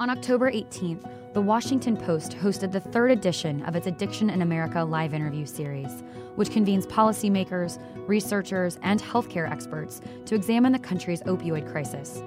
On October 18th, the Washington Post hosted the third edition of its Addiction in America live interview series, which convenes policymakers, researchers, and healthcare experts to examine the country's opioid crisis.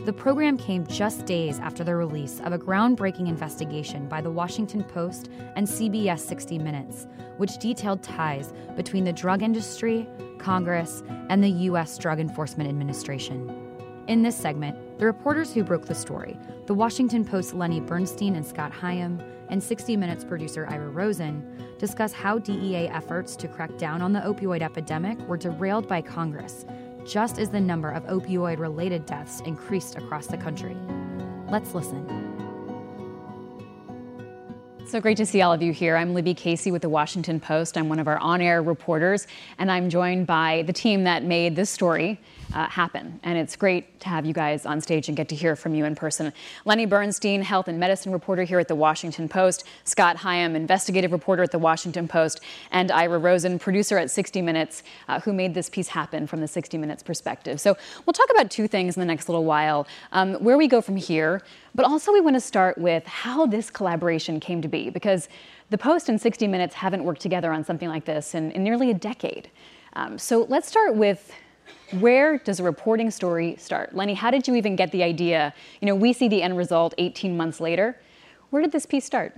The program came just days after the release of a groundbreaking investigation by the Washington Post and CBS 60 Minutes, which detailed ties between the drug industry, Congress, and the U.S. Drug Enforcement Administration. In this segment, the reporters who broke the story, the Washington Post's Lenny Bernstein and Scott Higham, and 60 Minutes producer Ira Rosen, discuss how DEA efforts to crack down on the opioid epidemic were derailed by Congress just as the number of opioid related deaths increased across the country. Let's listen. So great to see all of you here. I'm Libby Casey with the Washington Post. I'm one of our on air reporters, and I'm joined by the team that made this story uh, happen. And it's great to have you guys on stage and get to hear from you in person. Lenny Bernstein, health and medicine reporter here at the Washington Post, Scott Higham, investigative reporter at the Washington Post, and Ira Rosen, producer at 60 Minutes, uh, who made this piece happen from the 60 Minutes perspective. So we'll talk about two things in the next little while um, where we go from here, but also we want to start with how this collaboration came to be, because the Post and 60 Minutes haven't worked together on something like this in, in nearly a decade. Um, so let's start with where does a reporting story start? Lenny, how did you even get the idea? You know, we see the end result 18 months later. Where did this piece start?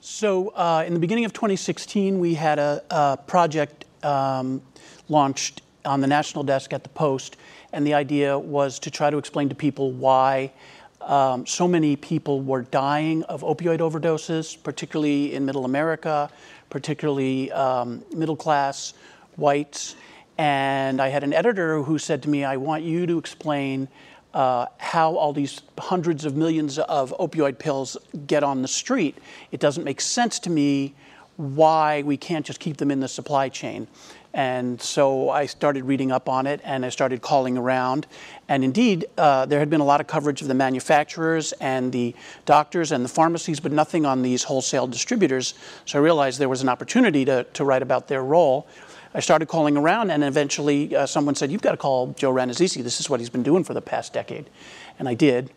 So, uh, in the beginning of 2016, we had a, a project um, launched on the national desk at the Post, and the idea was to try to explain to people why um, so many people were dying of opioid overdoses, particularly in middle America, particularly um, middle class whites. And I had an editor who said to me, I want you to explain uh, how all these hundreds of millions of opioid pills get on the street. It doesn't make sense to me why we can't just keep them in the supply chain. And so I started reading up on it and I started calling around. And indeed, uh, there had been a lot of coverage of the manufacturers and the doctors and the pharmacies, but nothing on these wholesale distributors. So I realized there was an opportunity to, to write about their role. I started calling around, and eventually uh, someone said, You've got to call Joe Rannazzisi. This is what he's been doing for the past decade. And I did.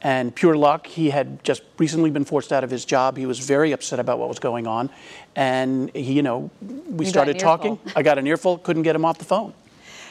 And pure luck, he had just recently been forced out of his job. He was very upset about what was going on. And he, you know, we You started talking. I got an earful, couldn't get him off the phone.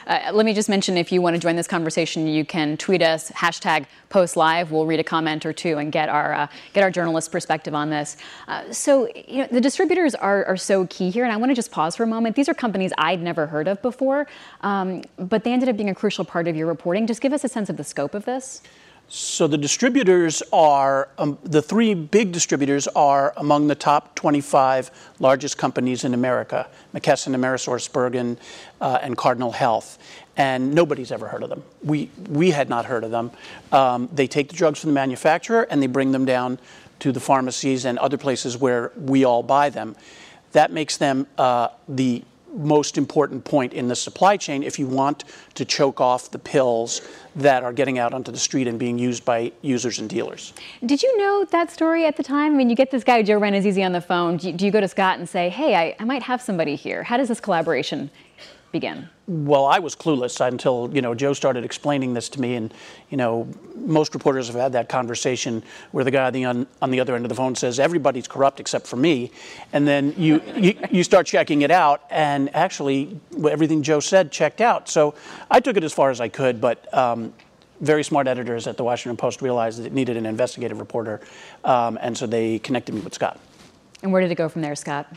Uh, let me just mention if you want to join this conversation, you can tweet us hashtag post live. We'll read a comment or two and get our uh, get our journalist perspective on this. Uh, so you know the distributors are, are so key here, and I want to just pause for a moment. These are companies I'd never heard of before, um, but they ended up being a crucial part of your reporting. Just give us a sense of the scope of this. So the distributors are, um, the three big distributors are among the top 25 largest companies in America McKesson, AmerisourceBergen, uh, and Cardinal Health. And nobody's ever heard of them. We, we had not heard of them. Um, they take the drugs from the manufacturer and they bring them down to the pharmacies and other places where we all buy them. That makes them uh, the most important point in the supply chain if you want to choke off the pills that are getting out onto the street and being used by users and dealers. Did you know that story at the time? I mean, you get this guy Joe Rannazzisi on the phone. Do you, do you go to Scott and say, "Hey, I, I might have somebody here"? How does this collaboration begin? Well, I was clueless until you know Joe started explaining this to me, and you know most reporters have had that conversation where the guy on the, on, on the other end of the phone says everybody's corrupt except for me, and then you, you you start checking it out, and actually everything Joe said checked out. So I took it as far as I could, but. Um, very smart editors at the Washington Post realized that it needed an investigative reporter, um, and so they connected me with Scott. And where did it go from there, Scott?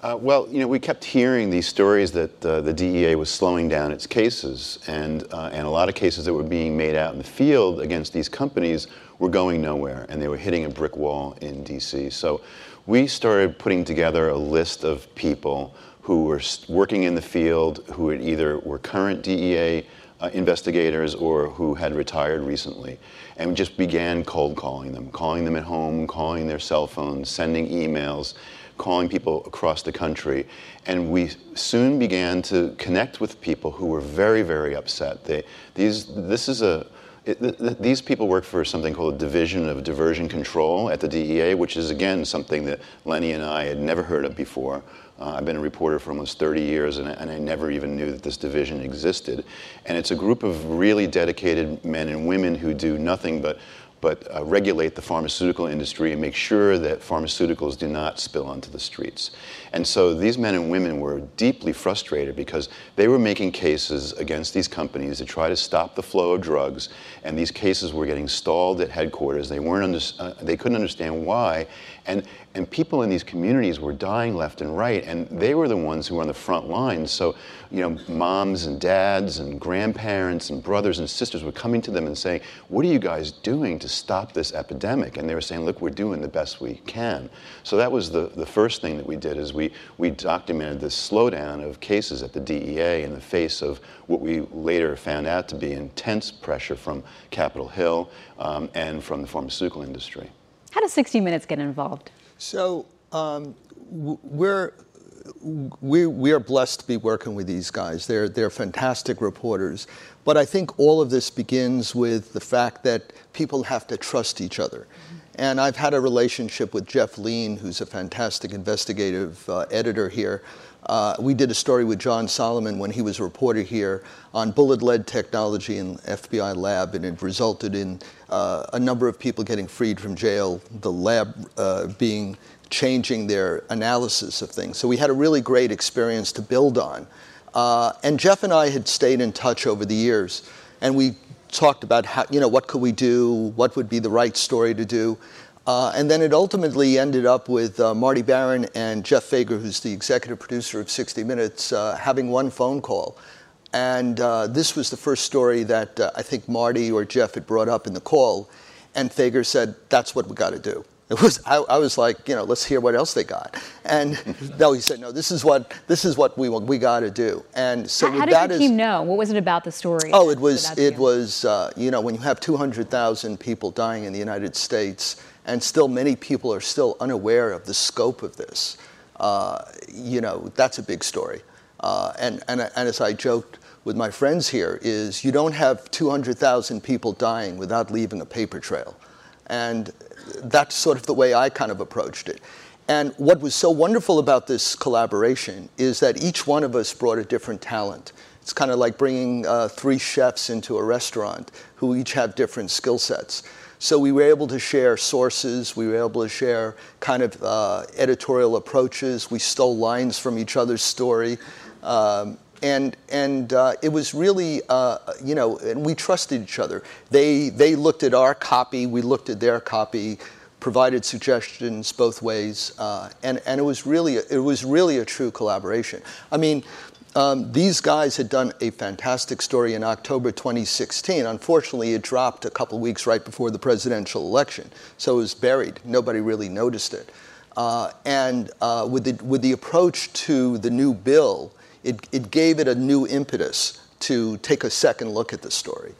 Uh, well, you know, we kept hearing these stories that uh, the DEA was slowing down its cases, and uh, and a lot of cases that were being made out in the field against these companies were going nowhere, and they were hitting a brick wall in D.C. So we started putting together a list of people who were working in the field, who had either were current DEA uh, investigators or who had retired recently, and we just began cold calling them, calling them at home, calling their cell phones, sending emails calling people across the country. And we soon began to connect with people who were very, very upset. They, these, this is a, it, th- th- these people work for something called a Division of Diversion Control at the DEA, which is again something that Lenny and I had never heard of before. Uh, I've been a reporter for almost 30 years, and I, and I never even knew that this division existed. And it's a group of really dedicated men and women who do nothing but but uh, regulate the pharmaceutical industry and make sure that pharmaceuticals do not spill onto the streets. And so these men and women were deeply frustrated because they were making cases against these companies to try to stop the flow of drugs, and these cases were getting stalled at headquarters. They weren't under, uh, they couldn't understand why, and and people in these communities were dying left and right, and they were the ones who were on the front lines. So, you know, moms and dads and grandparents and brothers and sisters were coming to them and saying, "What are you guys doing to stop this epidemic?" And they were saying, "Look, we're doing the best we can." So that was the the first thing that we did is we we documented this slowdown of cases at the DEA in the face of what we later found out to be intense pressure from Capitol Hill um, and from the pharmaceutical industry. How does 60 Minutes get involved? So um, we're we, we are blessed to be working with these guys. They're, they're fantastic reporters. But I think all of this begins with the fact that people have to trust each other. And I've had a relationship with Jeff Leen, who's a fantastic investigative uh, editor here. Uh, we did a story with John Solomon when he was a reporter here on bullet lead technology in FBI lab, and it resulted in uh, a number of people getting freed from jail, the lab uh, being changing their analysis of things. So we had a really great experience to build on. Uh, and Jeff and I had stayed in touch over the years, and we talked about how, you know, what could we do, what would be the right story to do. Uh, and then it ultimately ended up with uh, Marty Baron and Jeff Fager, who's the executive producer of 60 Minutes, uh, having one phone call. And uh, this was the first story that uh, I think Marty or Jeff had brought up in the call. And Fager said, That's what we got to do. It was, I, I, was like, you know, let's hear what else they got. And no, he said, no, this is what, this is what we, we got to do. And so how, how did that your is, know? What was it about the story? Oh, it was, it you? was, uh, you know, when you have 200,000 people dying in the United States, and still many people are still unaware of the scope of this, uh, you know, that's a big story. Uh, and, and, and as I joked with my friends here, is you don't have 200,000 people dying without leaving a paper trail. And that's sort of the way I kind of approached it. And what was so wonderful about this collaboration is that each one of us brought a different talent. It's kind of like bringing uh, three chefs into a restaurant who each have different skill sets. So we were able to share sources, we were able to share kind of uh, editorial approaches, we stole lines from each other's story. Um, and and uh, it was really uh, you know and we trusted each other they they looked at our copy we looked at their copy provided suggestions both ways uh, and and it was really it was really a true collaboration i mean um, these guys had done a fantastic story in October 2016. Unfortunately, it dropped a couple weeks right before the presidential election, so it was buried. Nobody really noticed it. Uh, and uh, with, the, with the approach to the new bill, it, it gave it a new impetus to take a second look at the story.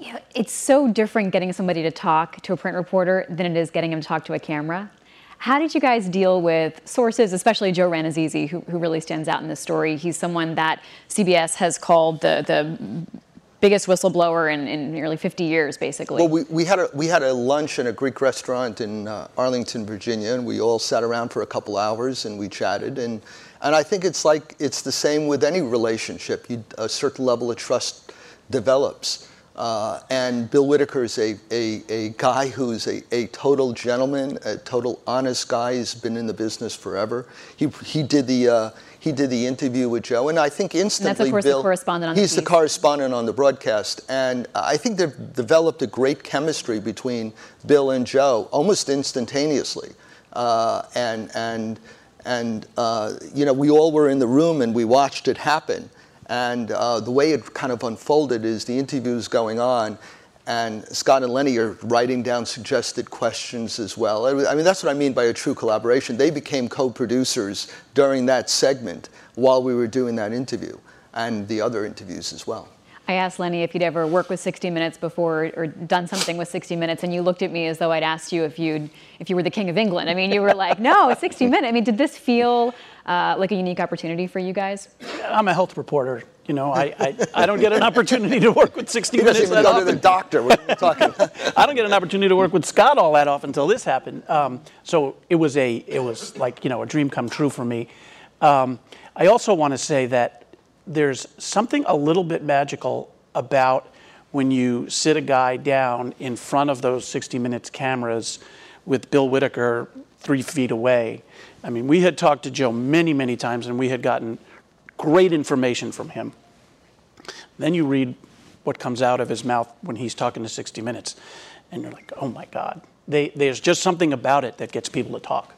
Yeah, it's so different getting somebody to talk to a print reporter than it is getting him to talk to a camera. How did you guys deal with sources, especially Joe Rannazzisi, who, who really stands out in this story? He's someone that CBS has called the, the biggest whistleblower in, in nearly 50 years, basically. Well, we, we, had a, we had a lunch in a Greek restaurant in uh, Arlington, Virginia, and we all sat around for a couple hours and we chatted. And and I think it's like it's the same with any relationship. You, a certain level of trust develops. Uh, and Bill Whitaker is a, a, a guy who's a, a total gentleman, a total honest guy. He's been in the business forever. He, he did the uh, he did the interview with Joe, and I think instantly and that's of course Bill, the correspondent on he's the, the correspondent on the broadcast, and I think they've developed a great chemistry between Bill and Joe almost instantaneously, uh, and and and, uh, you know, we all were in the room and we watched it happen. And uh, the way it kind of unfolded is the interview is going on, and Scott and Lenny are writing down suggested questions as well. I mean, that's what I mean by a true collaboration. They became co producers during that segment while we were doing that interview and the other interviews as well. I asked Lenny if you'd ever worked with 60 Minutes before or done something with 60 Minutes, and you looked at me as though I'd asked you if you'd if you were the king of England. I mean, you were like, "No, 60 Minutes." I mean, did this feel uh, like a unique opportunity for you guys? I'm a health reporter. You know, I, I, I don't get an opportunity to work with 60 he Minutes that often. to the doctor. What are you talking I don't get an opportunity to work with Scott all that often until this happened. Um, so it was a it was like you know a dream come true for me. Um, I also want to say that there's something a little bit magical about when you sit a guy down in front of those 60 Minutes cameras with Bill Whitaker three feet away. I mean, we had talked to Joe many, many times, and we had gotten great information from him. Then you read what comes out of his mouth when he's talking to 60 Minutes, and you're like, oh my God. They, there's just something about it that gets people to talk.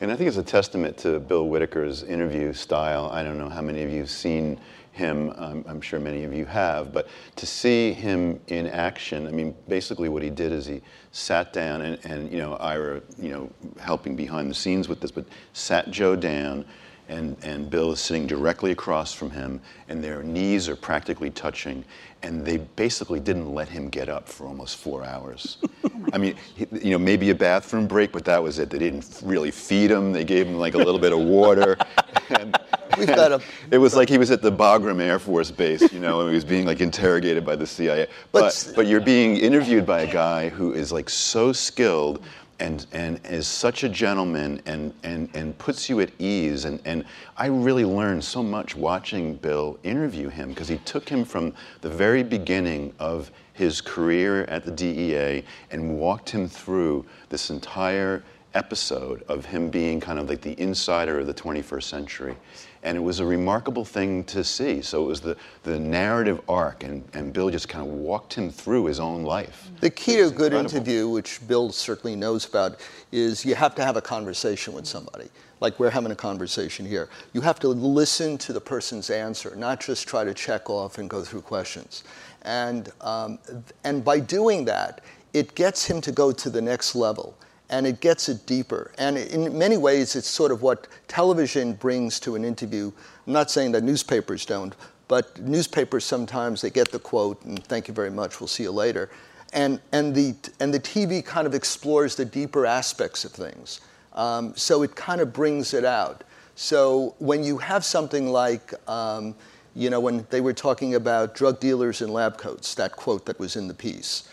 And I think it's a testament to Bill Whitaker's interview style. I don't know how many of you have seen him. I'm sure many of you have, but to see him in action, I mean, basically what he did is he sat down and, and you know, Ira, you know, helping behind the scenes with this, but sat Joe down and, and Bill is sitting directly across from him, and their knees are practically touching, and they basically didn't let him get up for almost four hours. I mean, he, you know, maybe a bathroom break, but that was it. They didn't really feed him. They gave him like a little bit of water. And, We've got a, it was like he was at the Bagram Air Force Base, you know, and he was being like interrogated by the CIA. But, But- but you're being interviewed by a guy who is like so skilled and, and is such a gentleman and, and, and puts you at ease. And, and I really learned so much watching Bill interview him because he took him from the very beginning of his career at the DEA and walked him through this entire episode of him being kind of like the insider of the 21st century. And it was a remarkable thing to see. So it was the, the narrative arc, and, and Bill just kind of walked him through his own life. The key to a good interview, which Bill certainly knows about, is you have to have a conversation with somebody. Like we're having a conversation here. You have to listen to the person's answer, not just try to check off and go through questions. And, um, and by doing that, it gets him to go to the next level and it gets it deeper. And in many ways, it's sort of what television brings to an interview. I'm not saying that newspapers don't, but newspapers sometimes they get the quote and thank you very much, we'll see you later. And, and, the, and the TV kind of explores the deeper aspects of things. Um, so it kind of brings it out. So when you have something like, um, you know, when they were talking about drug dealers in lab coats, that quote that was in the piece,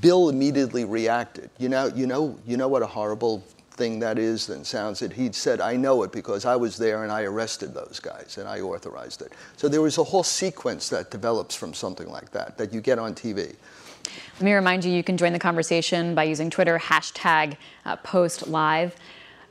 Bill immediately reacted. You know, you know, you know what a horrible thing that is and sounds it. He'd said, I know it because I was there and I arrested those guys and I authorized it. So there was a whole sequence that develops from something like that that you get on TV. Let me remind you, you can join the conversation by using Twitter hashtag uh, post live.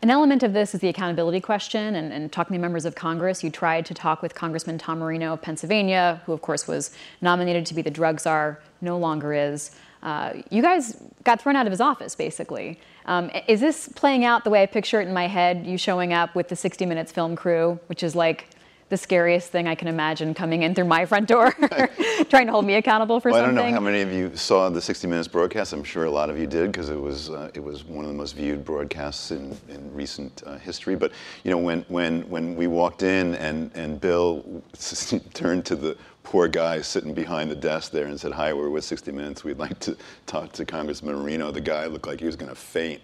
An element of this is the accountability question and, and, talking to members of Congress. You tried to talk with Congressman Tom Marino of Pennsylvania, who, of course, was nominated to be the drug czar, no longer is. Uh, you guys got thrown out of his office, basically. Um, is this playing out the way I picture it in my head? You showing up with the 60 Minutes film crew, which is like the scariest thing I can imagine coming in through my front door, trying to hold me accountable for Well, I don't know how many of you saw the 60 Minutes broadcast. I'm sure a lot of you did because it was uh, it was one of the most viewed broadcasts in, in recent uh, history. But you know, when when when we walked in and and Bill turned to the poor guy sitting behind the desk there and said, "Hi, we're with 60 Minutes. We'd like to talk to Congressman Marino." The guy looked like he was going to faint.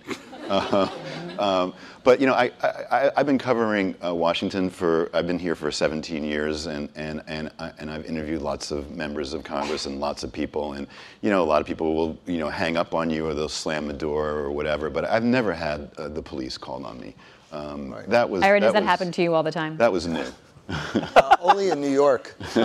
Uh, um, but you know, I, I, I've been covering uh, Washington for I've been here for 17 years, and and and I, and I've interviewed lots of members of Congress and lots of people, and you know, a lot of people will you know hang up on you or they'll slam the door or whatever. But I've never had uh, the police called on me. Um, That was Ira, does that was- happen to you all the time? That was new. Uh, only in New York.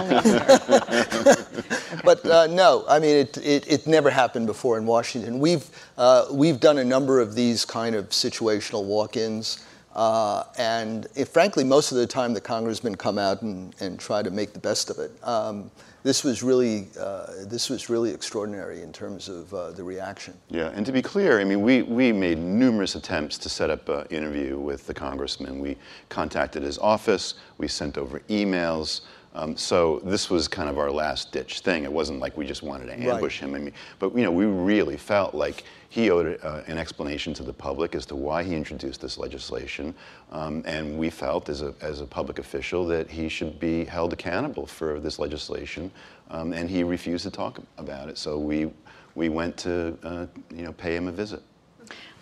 but uh, no, I mean, it, it, it never happened before in Washington. We've, uh, we've done a number of these kind of situational walk ins. Uh, and frankly, most of the time the congressmen come out and, and try to make the best of it. Um, this was really uh, this was really extraordinary in terms of uh, the reaction. Yeah, and to be clear, I mean, we, we made numerous attempts to set up an interview with the congressman. We contacted his office, we sent over emails. Um, so this was kind of our last ditch thing. It wasn't like we just wanted to ambush him. I mean, but you know, we really felt like he owed uh, an explanation to the public as to why he introduced this legislation, um, and we felt as a as a public official that he should be held accountable for this legislation, um, and he refused to talk about it. So we we went to uh, you know pay him a visit.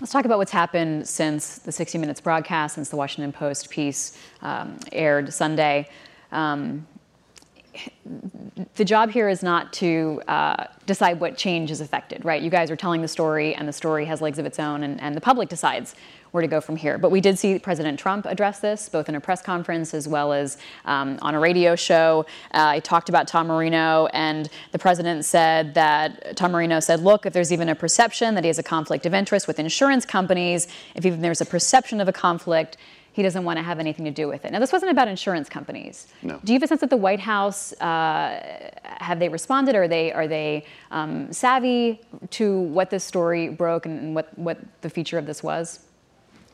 Let's talk about what's happened since the 60 Minutes broadcast, since the Washington Post piece um, aired Sunday. Um, the job here is not to uh, decide what change is affected, right? You guys are telling the story, and the story has legs of its own, and, and the public decides where to go from here. But we did see President Trump address this, both in a press conference as well as um, on a radio show. Uh, he talked about Tom Marino, and the president said that Tom Marino said, look, if there's even a perception that he has a conflict of interest with insurance companies, if even there's a perception of a conflict, he doesn't want to have anything to do with it. Now, this wasn't about insurance companies. No. Do you have a sense that the White House uh, have they responded? Are they are they um, savvy to what this story broke and what what the feature of this was?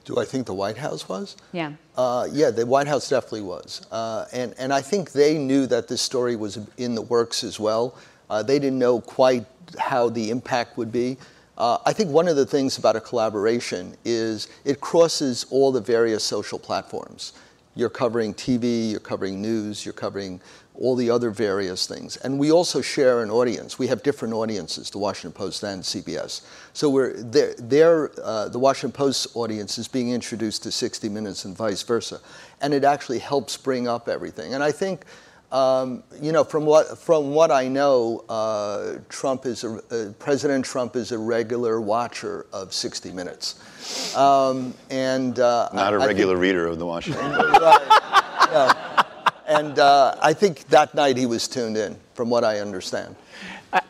Do I think the White House was? Yeah. Uh, yeah, the White House definitely was. Uh, and, and I think they knew that this story was in the works as well. Uh, they didn't know quite how the impact would be. Uh, I think one of the things about a collaboration is it crosses all the various social platforms. You're covering TV, you're covering news, you're covering all the other various things. And we also share an audience. We have different audiences, the Washington Post and CBS. So we're there. Uh, the Washington Post audience is being introduced to 60 Minutes and vice versa, and it actually helps bring up everything. And I think. Um, you know, from what from what I know, uh, Trump is a, uh, President Trump is a regular watcher of 60 Minutes, um, and uh, not I, a regular think, reader of the Washington. right, and uh, I think that night he was tuned in, from what I understand.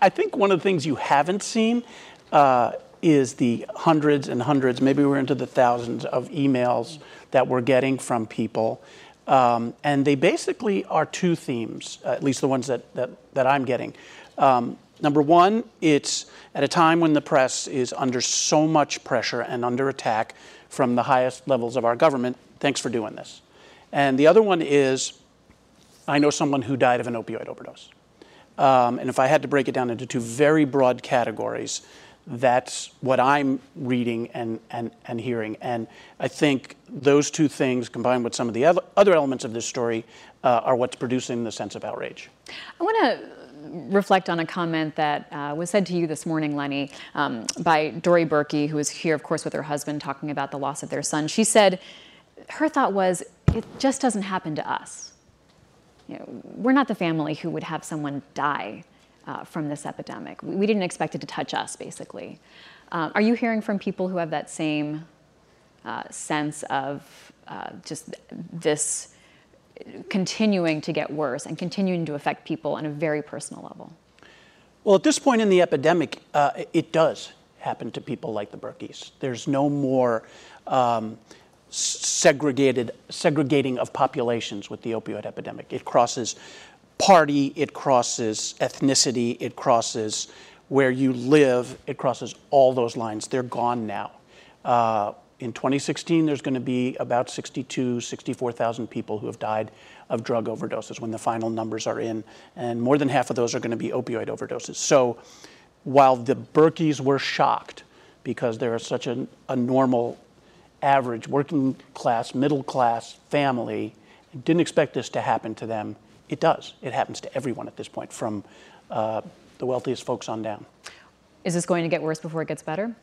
I, think one of the things you haven't seen uh, is the hundreds and hundreds, maybe we're into the thousands of emails that we're getting from people. Um, and they basically are two themes, at least the ones that, that, that I'm getting. Um, number one, it's at a time when the press is under so much pressure and under attack from the highest levels of our government. Thanks for doing this. And the other one is I know someone who died of an opioid overdose. Um, and if I had to break it down into two very broad categories, that's what I'm reading and, and, and hearing. And I think those two things, combined with some of the other elements of this story, uh, are what's producing the sense of outrage. I want to reflect on a comment that uh, was said to you this morning, Lenny, um, by Dory Burkey, who was here, of course, with her husband, talking about the loss of their son. She said her thought was, it just doesn't happen to us you know, we're not the family who would have someone die uh, from this epidemic. We, didn't expect it to touch us, basically. Uh, are you hearing from people who have that same uh, sense of uh, just this continuing to get worse and continuing to affect people on a very personal level? Well, at this point in the epidemic, uh, it does happen to people like the Burkeys. There's no more. Um, segregated, segregating of populations with the opioid epidemic. It crosses party, it crosses ethnicity, it crosses where you live, it crosses all those lines. They're gone now. Uh, in 2016, there's going to be about 62, 64,000 people who have died of drug overdoses when the final numbers are in, and more than half of those are going to be opioid overdoses. So while the Burkeys were shocked because they're such a, a normal average working class, middle class family didn't expect this to happen to them. It does. It happens to everyone at this point, from uh, the wealthiest folks on down. Is this going to get worse before it gets better?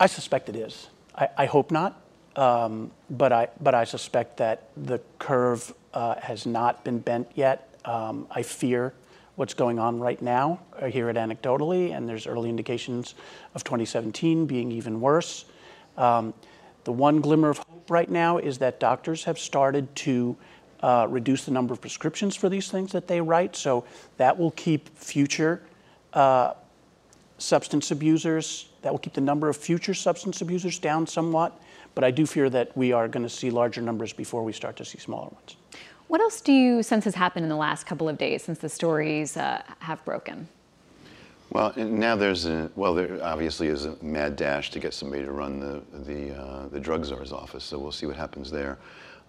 I suspect it is. I, I hope not, um, but I but I suspect that the curve uh, has not been bent yet. Um, I fear what's going on right now. I hear it anecdotally, and there's early indications of 2017 being even worse. Um, the one glimmer of hope right now is that doctors have started to uh, reduce the number of prescriptions for these things that they write, so that will keep future uh, substance abusers, that will keep the number of future substance abusers down somewhat. But I do fear that we are going to see larger numbers before we start to see smaller ones. What else do you sense has happened in the last couple of days since the stories uh, have broken? Well, now there's a well, there obviously is a mad dash to get somebody to run the the uh, the drug czar's office. So we'll see what happens there.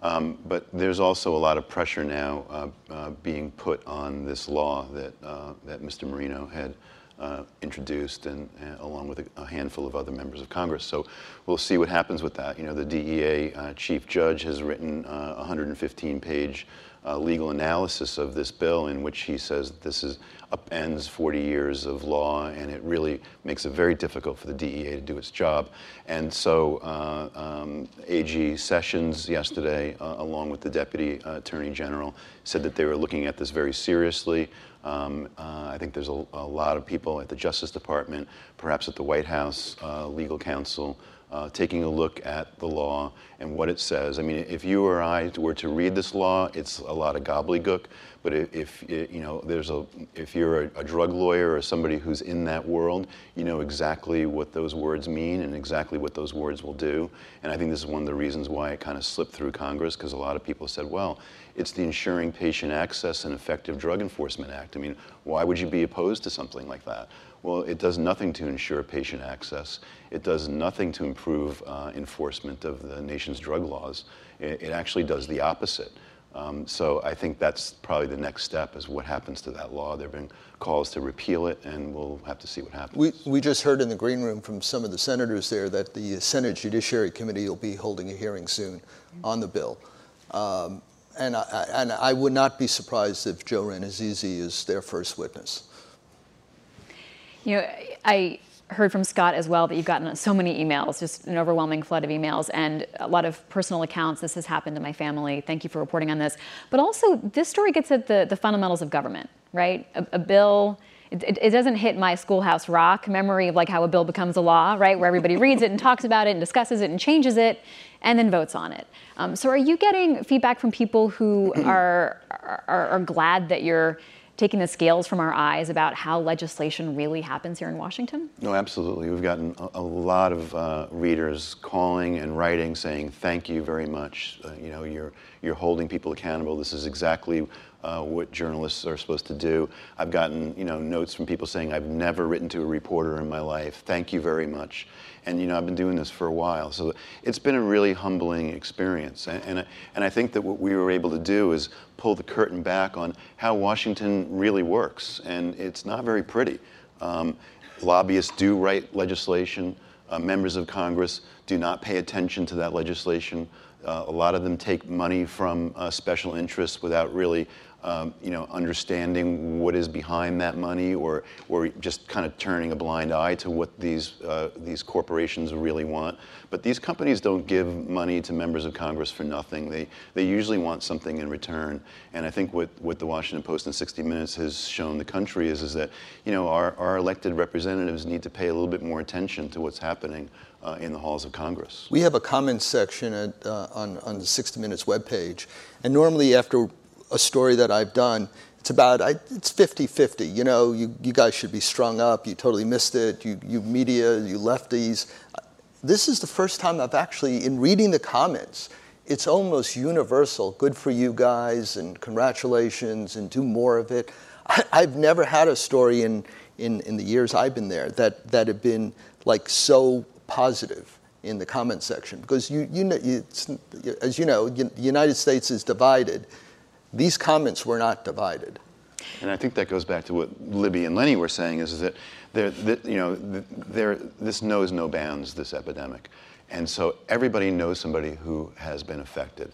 Um, but there's also a lot of pressure now uh, uh, being put on this law that uh, that Mr. Marino had uh, introduced, and, uh, along with a, handful of other members of Congress. So we'll see what happens with that. You know, the DEA chief judge has written a 115-page uh, legal analysis of this bill in which he says this is upends 40 years of law and it really makes it very difficult for the DEA to do its job. And so uh, um, AG Sessions yesterday, uh, along with the Deputy Attorney General, said that they were looking at this very seriously. Um, uh, I think there's a, a, lot of people at the Justice Department, perhaps at the White House uh, legal counsel, uh, taking a look at the law and what it says. I mean, if you or I were to read this law, it's a lot of gobbledygook. But if, if you know, there's a, if you're a, a, drug lawyer or somebody who's in that world, you know exactly what those words mean and exactly what those words will do. And I think this is one of the reasons why it kind of slipped through Congress, because a lot of people said, well, it's the Ensuring Patient Access and Effective Drug Enforcement Act. I mean, why would you be opposed to something like that? Well, it does nothing to ensure patient access. It does nothing to improve uh, enforcement of the nation's drug laws. It, it actually does the opposite. Um, so I think that's probably the next step is what happens to that law. There have been calls to repeal it, and we'll have to see what happens. We, we just heard in the green room from some of the senators there that the Senate Judiciary Committee will be holding a hearing soon on the bill. Um, and, I, and I would not be surprised if Joe Rannazzisi is their first witness. You know, I heard from Scott as well that you've gotten so many emails, just an overwhelming flood of emails, and a lot of personal accounts. This has happened to my family. Thank you for reporting on this. But also, this story gets at the, the fundamentals of government, right? A, a bill. It, it, doesn't hit my schoolhouse rock memory of like how a bill becomes a law, right? Where everybody reads it and talks about it and discusses it and changes it and then votes on it. Um, so, are you getting feedback from people who are, are, are glad that you're taking the scales from our eyes about how legislation really happens here in Washington? No, absolutely. We've gotten a, a lot of uh, readers calling and writing saying, thank you very much. Uh, you know, you're, you're holding people accountable. This is exactly uh, what journalists are supposed to do. I've gotten, you know, notes from people saying, I've never written to a reporter in my life. Thank you very much. And, you know, I've been doing this for a while. So it's been a really humbling experience. And, and, and I think that what we were able to do is pull the curtain back on how Washington really works. And it's not very pretty. Um, lobbyists do write legislation. Uh, members of Congress do not pay attention to that legislation. Uh, a lot of them take money from uh, special interests without really um, you know, understanding what is behind that money or, or just kind of turning a blind eye to what these, uh, these corporations really want. But these companies don't give money to members of Congress for nothing. They, they usually want something in return. And I think what, what the Washington Post in 60 Minutes has shown the country is, is that, you know, our, our elected representatives need to pay a little bit more attention to what's happening uh, in the halls of Congress. We have a comments section at, uh, on, on the 60 Minutes webpage. And normally after a story that I've done, it's about I, it's 50-50. You know, you, you guys should be strung up. You totally missed it. You, you media, you lefties. This is the first time I've actually, in reading the comments, it's almost universal. Good for you guys, and congratulations, and do more of it. I, have never had a story in, in, in the years I've been there that, that had been like so positive in the comment section because you, you know, as you know, the United States is divided these comments were not divided. And I think that goes back to what Libby and Lenny were saying is, is that, that you know, this knows no bounds, this epidemic. And so everybody knows somebody who has been affected.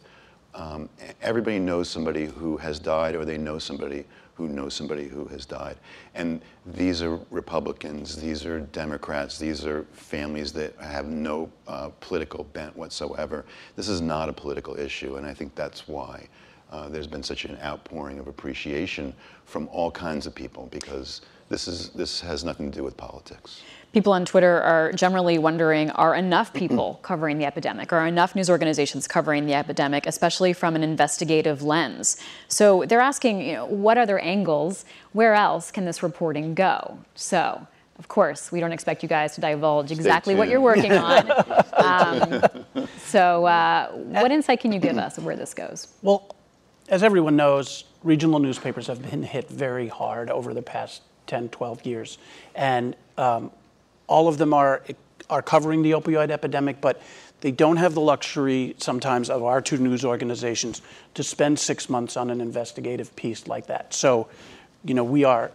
Um, everybody knows somebody who has died, or they know somebody who knows somebody who has died. And these are Republicans, these are Democrats, these are families that have no uh, political bent whatsoever. This is not a political issue, and I think that's why uh, there's been such an outpouring of appreciation from all kinds of people because this is this has nothing to do with politics. People on Twitter are generally wondering are enough people covering the epidemic? Are enough news organizations covering the epidemic, especially from an investigative lens? So they're asking, you know, what other angles? Where else can this reporting go? So, of course, we don't expect you guys to divulge exactly what you're working on. um, so, uh, what insight can you give us of where this goes? Well, as everyone knows, regional newspapers have been hit very hard over the past 10, 12 years. And um, all of them are, are covering the opioid epidemic, but they don't have the luxury sometimes of our two news organizations to spend six months on an investigative piece like that. So, you know, we are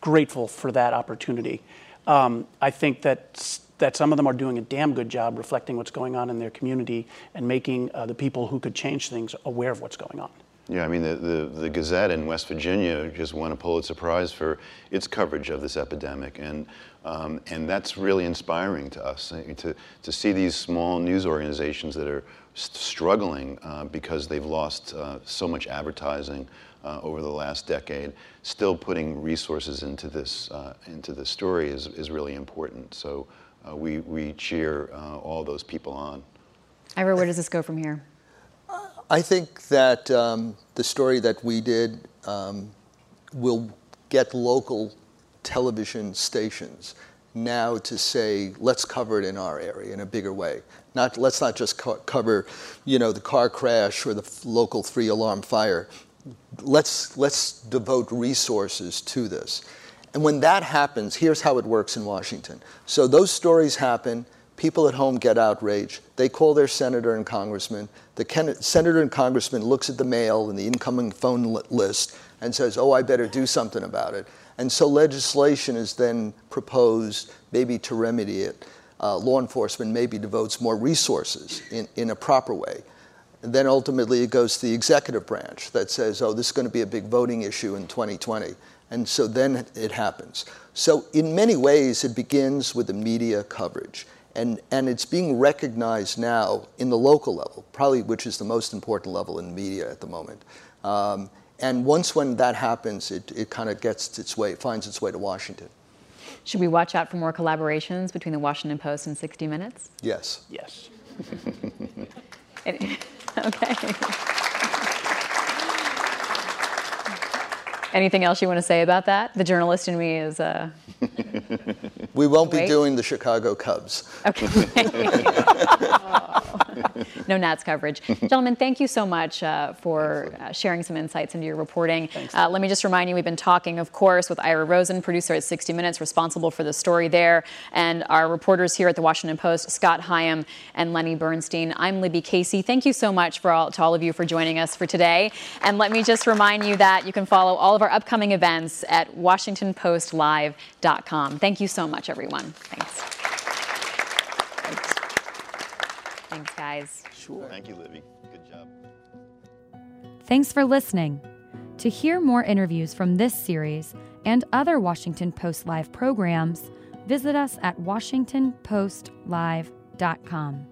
grateful for that opportunity. Um, I think that that some of them are doing a damn good job reflecting what's going on in their community and making uh, the people who could change things aware of what's going on. Yeah, I mean, the, the, the, Gazette in West Virginia just won a Pulitzer Prize for its coverage of this epidemic. And, um, and that's really inspiring to us to, to see these small news organizations that are struggling uh, because they've lost uh, so much advertising uh, over the last decade. Still putting resources into this, uh, into this story is, is really important. So uh, we, we cheer uh, all those people on. Ira, where does this go from here? I think that um, the story that we did um, will get local television stations now to say, let's cover it in our area in a bigger way. Not, let's not just co- cover, you know, the car crash or the f- local three-alarm fire. Let's, let's devote resources to this. And when that happens, here's how it works in Washington. So those stories happen. People at home get outraged. They call their senator and congressman. The Ken- senator and congressman looks at the mail and the incoming phone li- list and says, "Oh, I better do something about it." And so legislation is then proposed, maybe to remedy it. Uh, law enforcement maybe devotes more resources in, in a proper way. And then ultimately it goes to the executive branch that says, oh, this is going to be a big voting issue in 2020. And so then it happens. So in many ways, it begins with the media coverage. And, and it's being recognized now in the local level, probably which is the most important level in media at the moment. Um, and once when that happens, it, it kind of gets its way, finds its way to Washington. Should we watch out for more collaborations between the Washington Post and 60 Minutes? Yes. Yes. okay. Anything else you want to say about that? The journalist in me is. Uh... we won't be doing the Chicago Cubs. Okay. no Nats coverage. Gentlemen, thank you so much uh, for uh, sharing some insights into your reporting. Uh, let me just remind you, we've been talking, of course, with Ira Rosen, producer at 60 Minutes, responsible for the story there, and our reporters here at the Washington Post, Scott Higham and Lenny Bernstein. I'm Libby Casey. Thank you so much for all, to all of you for joining us for today. And let me just remind you that you can follow all of our upcoming events at WashingtonPostLive.com. Thank you so much, everyone. Thanks. Thanks, guys. Sure. Thank you, Libby. Good job. Thanks for listening. To hear more interviews from this series and other Washington Post Live programs, visit us at WashingtonPostLive.com.